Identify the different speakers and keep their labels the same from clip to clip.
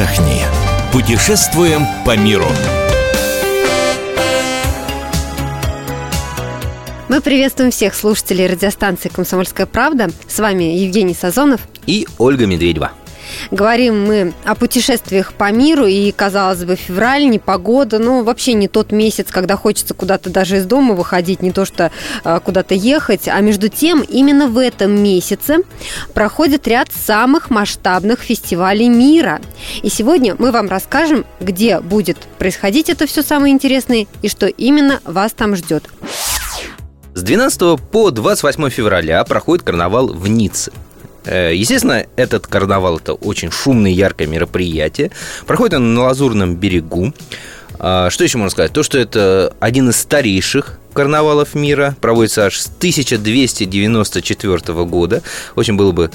Speaker 1: отдохни. Путешествуем по миру.
Speaker 2: Мы приветствуем всех слушателей радиостанции «Комсомольская правда». С вами Евгений Сазонов
Speaker 3: и Ольга Медведева.
Speaker 2: Говорим мы о путешествиях по миру, и, казалось бы, февраль, не погода, ну, вообще не тот месяц, когда хочется куда-то даже из дома выходить, не то что э, куда-то ехать, а между тем, именно в этом месяце проходит ряд самых масштабных фестивалей мира. И сегодня мы вам расскажем, где будет происходить это все самое интересное и что именно вас там ждет.
Speaker 3: С 12 по 28 февраля проходит карнавал в Ницце. Э, естественно, этот карнавал это очень шумное, яркое мероприятие. Проходит он на Лазурном берегу. А, что еще можно сказать? То, что это один из старейших карнавалов мира, проводится аж с 1294 года. Очень было бы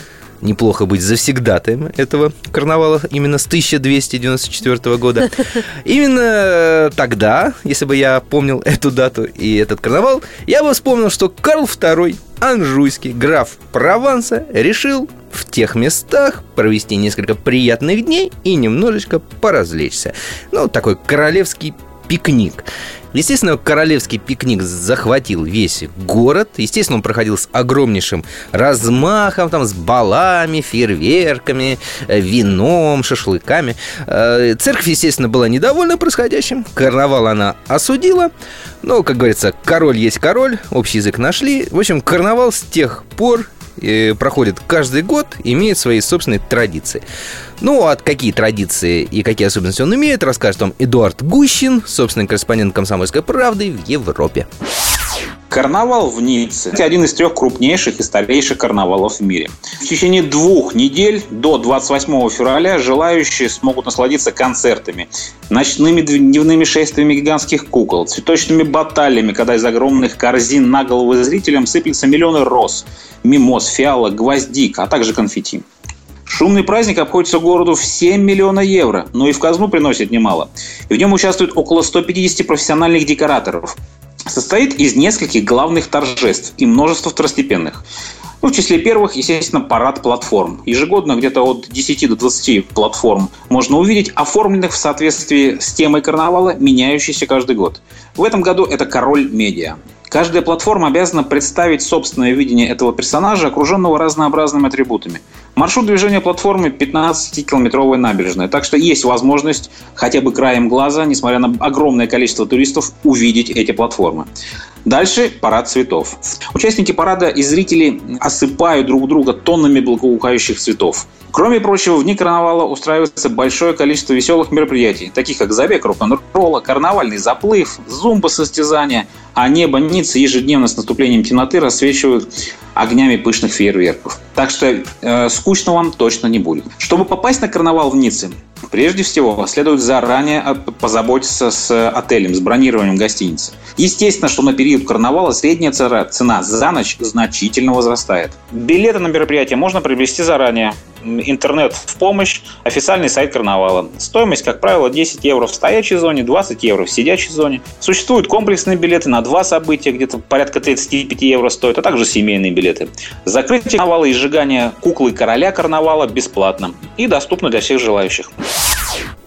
Speaker 3: неплохо быть завсегдатаем этого карнавала именно с 1294 года. Именно тогда, если бы я помнил эту дату и этот карнавал, я бы вспомнил, что Карл II, Анжуйский, граф Прованса, решил в тех местах провести несколько приятных дней и немножечко поразвлечься. Ну, такой королевский пикник. Естественно, королевский пикник захватил весь город. Естественно, он проходил с огромнейшим размахом, там, с балами, фейерверками, э, вином, шашлыками. Э, церковь, естественно, была недовольна происходящим. Карнавал она осудила. Но, как говорится, король есть король, общий язык нашли. В общем, карнавал с тех пор проходит каждый год, имеет свои собственные традиции. Ну, а какие традиции и какие особенности он имеет, расскажет вам Эдуард Гущин, собственный корреспондент «Комсомольской правды» в Европе.
Speaker 4: Карнавал в Ницце – один из трех крупнейших и старейших карнавалов в мире. В течение двух недель до 28 февраля желающие смогут насладиться концертами, ночными дневными шествиями гигантских кукол, цветочными баталиями, когда из огромных корзин на головы зрителям сыплются миллионы роз, мимоз, фиалок, гвоздик, а также конфетти. Шумный праздник обходится городу в 7 миллионов евро, но и в казну приносит немало. И в нем участвует около 150 профессиональных декораторов. Состоит из нескольких главных торжеств и множества второстепенных. Ну, в числе первых, естественно, парад платформ. Ежегодно где-то от 10 до 20 платформ можно увидеть, оформленных в соответствии с темой карнавала, меняющейся каждый год. В этом году это «Король медиа». Каждая платформа обязана представить собственное видение этого персонажа, окруженного разнообразными атрибутами. Маршрут движения платформы 15-километровая набережная, так что есть возможность хотя бы краем глаза, несмотря на огромное количество туристов, увидеть эти платформы. Дальше парад цветов. Участники парада и зрители осыпают друг друга тоннами благоухающих цветов. Кроме прочего, в дни карнавала устраивается большое количество веселых мероприятий, таких как забег рок-н-ролла, карнавальный заплыв, зумба-состязания, а небо Ниццы ежедневно с наступлением темноты рассвечивают огнями пышных фейерверков. Так что э, скучно вам точно не будет. Чтобы попасть на карнавал в Ницце, прежде всего следует заранее позаботиться с отелем, с бронированием гостиницы. Естественно, что на период карнавала средняя цена за ночь значительно возрастает. Билеты на мероприятие можно приобрести заранее интернет в помощь, официальный сайт карнавала. Стоимость, как правило, 10 евро в стоячей зоне, 20 евро в сидячей зоне. Существуют комплексные билеты на два события, где-то порядка 35 евро стоят, а также семейные билеты. Закрытие карнавала и сжигание куклы короля карнавала бесплатно и доступно для всех желающих.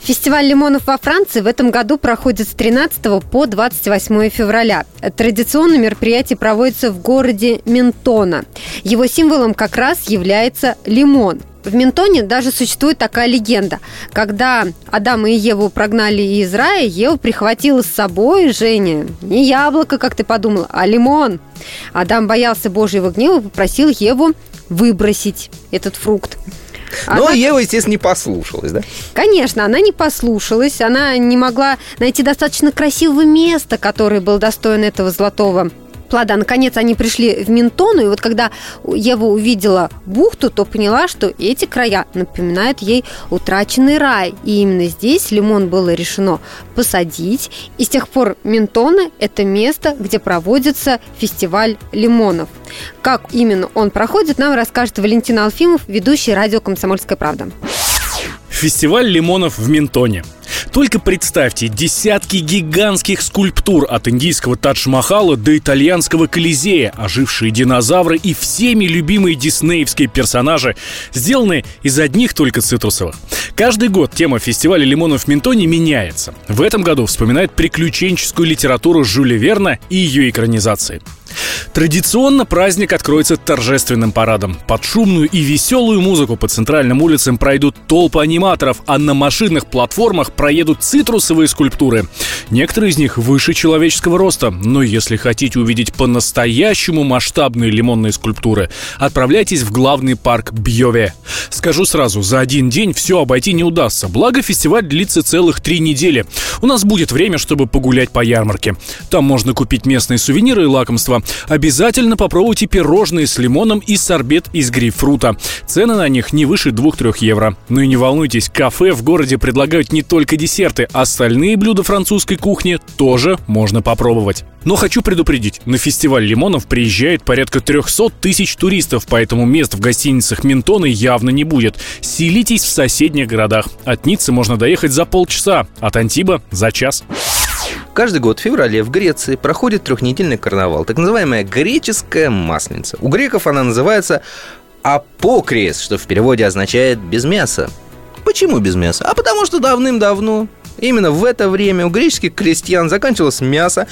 Speaker 2: Фестиваль лимонов во Франции в этом году проходит с 13 по 28 февраля. Традиционное мероприятие проводится в городе Ментона. Его символом как раз является лимон. В Ментоне даже существует такая легенда. Когда Адама и Еву прогнали из рая, Ева прихватила с собой, Женя, не яблоко, как ты подумала, а лимон. Адам боялся Божьего гнева и попросил Еву выбросить этот фрукт.
Speaker 3: Но она... Ева, естественно, не послушалась, да?
Speaker 2: Конечно, она не послушалась. Она не могла найти достаточно красивого места, которое было достойно этого золотого плода. Наконец они пришли в Ментону, и вот когда Ева увидела бухту, то поняла, что эти края напоминают ей утраченный рай. И именно здесь лимон было решено посадить. И с тех пор Ментона – это место, где проводится фестиваль лимонов. Как именно он проходит, нам расскажет Валентин Алфимов, ведущий радио «Комсомольская правда».
Speaker 5: Фестиваль лимонов в Ментоне – Только представьте, десятки гигантских скульптур от индийского Тадж-Махала до итальянского Колизея, ожившие динозавры и всеми любимые диснеевские персонажи, сделаны из одних только цитрусовых. Каждый год тема фестиваля лимонов в Ментоне меняется. В этом году вспоминает приключенческую литературу Жюля Верна и ее экранизации. Традиционно праздник откроется торжественным парадом. Под шумную и веселую музыку по центральным улицам пройдут толпы аниматоров, а на машинных платформах проедут цитрусовые скульптуры. Некоторые из них выше человеческого роста, но если хотите увидеть по-настоящему масштабные лимонные скульптуры, отправляйтесь в главный парк Бьёве. Скажу сразу, за один день все обойти не удастся, благо фестиваль длится целых три недели. У нас будет время, чтобы погулять по ярмарке. Там можно купить местные сувениры и лакомства, Обязательно попробуйте пирожные с лимоном и сорбет из грейпфрута. Цены на них не выше 2-3 евро. Ну и не волнуйтесь, кафе в городе предлагают не только десерты, остальные блюда французской кухни тоже можно попробовать. Но хочу предупредить, на фестиваль лимонов приезжает порядка 300 тысяч туристов, поэтому мест в гостиницах Ментона явно не будет. Селитесь в соседних городах. От Ниццы можно доехать за полчаса, от Антиба за час.
Speaker 3: Каждый год в феврале в Греции проходит трехнедельный карнавал, так называемая греческая масленица. У греков она называется апокрес, что в переводе означает «без мяса». Почему без мяса? А потому что давным-давно Именно в это время у греческих крестьян заканчивалось мясо,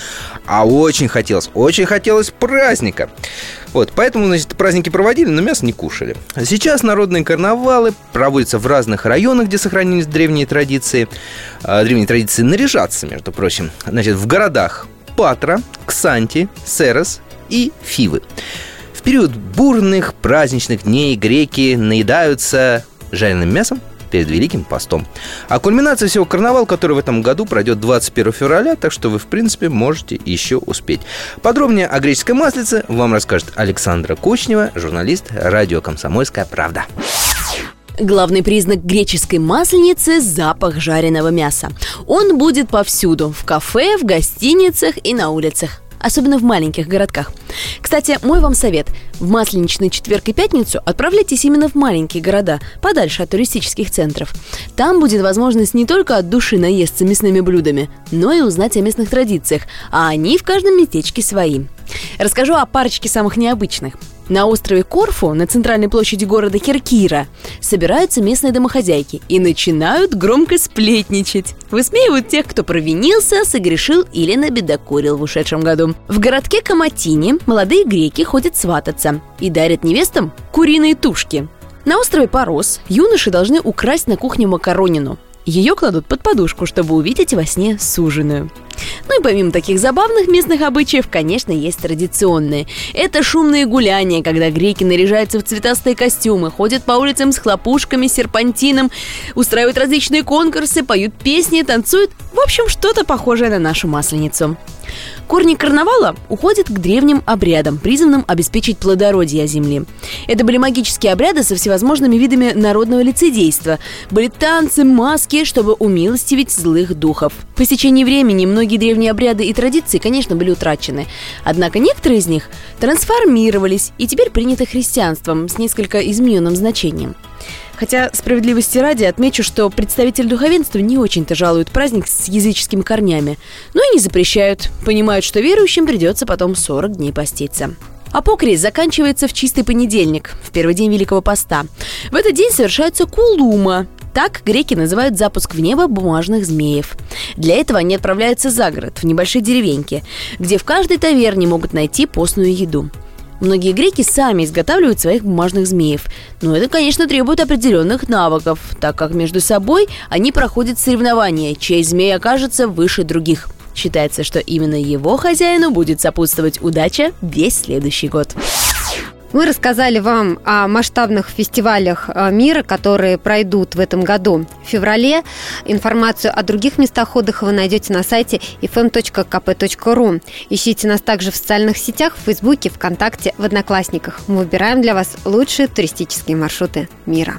Speaker 3: а очень хотелось, очень хотелось праздника. Вот, поэтому, значит, праздники проводили, но мясо не кушали. Сейчас народные карнавалы проводятся в разных районах, где сохранились древние традиции. Э, древние традиции наряжаться, между прочим. Значит, в городах Патра, Ксанти, Серос и Фивы. В период бурных праздничных дней греки наедаются жареным мясом, перед Великим постом. А кульминация всего карнавал, который в этом году пройдет 21 февраля, так что вы, в принципе, можете еще успеть. Подробнее о греческой маслице вам расскажет Александра Кучнева, журналист радио «Комсомольская правда».
Speaker 6: Главный признак греческой масленицы – запах жареного мяса. Он будет повсюду – в кафе, в гостиницах и на улицах особенно в маленьких городках. Кстати, мой вам совет. В масленичный четверг и пятницу отправляйтесь именно в маленькие города, подальше от туристических центров. Там будет возможность не только от души наесться мясными блюдами, но и узнать о местных традициях, а они в каждом местечке свои. Расскажу о парочке самых необычных – на острове Корфу, на центральной площади города Киркира, собираются местные домохозяйки и начинают громко сплетничать. Высмеивают тех, кто провинился, согрешил или набедокурил в ушедшем году. В городке Каматини молодые греки ходят свататься и дарят невестам куриные тушки. На острове Парос юноши должны украсть на кухне макаронину. Ее кладут под подушку, чтобы увидеть во сне суженую. Ну и помимо таких забавных местных обычаев, конечно, есть традиционные. Это шумные гуляния, когда греки наряжаются в цветастые костюмы, ходят по улицам с хлопушками, серпантином, устраивают различные конкурсы, поют песни, танцуют. В общем, что-то похожее на нашу масленицу. Корни карнавала уходят к древним обрядам, призванным обеспечить плодородие земли. Это были магические обряды со всевозможными видами народного лицедейства. Были танцы, маски, чтобы умилостивить злых духов. По стечении времени многие древние обряды и традиции, конечно, были утрачены. Однако некоторые из них трансформировались и теперь приняты христианством с несколько измененным значением. Хотя, справедливости ради, отмечу, что представитель духовенства не очень-то жалуют праздник с языческими корнями, но и не запрещают, понимают, что верующим придется потом 40 дней поститься. Апокрис заканчивается в чистый понедельник, в первый день Великого Поста. В этот день совершается кулума. Так греки называют запуск в небо бумажных змеев. Для этого они отправляются за город, в небольшие деревеньки, где в каждой таверне могут найти постную еду. Многие греки сами изготавливают своих бумажных змеев. Но это, конечно, требует определенных навыков, так как между собой они проходят соревнования, чей змей окажется выше других. Считается, что именно его хозяину будет сопутствовать удача весь следующий год.
Speaker 2: Мы рассказали вам о масштабных фестивалях э, мира, которые пройдут в этом году в феврале. Информацию о других местах отдыха вы найдете на сайте fm.kp.ru. Ищите нас также в социальных сетях, в Фейсбуке, ВКонтакте, в Одноклассниках. Мы выбираем для вас лучшие туристические маршруты мира.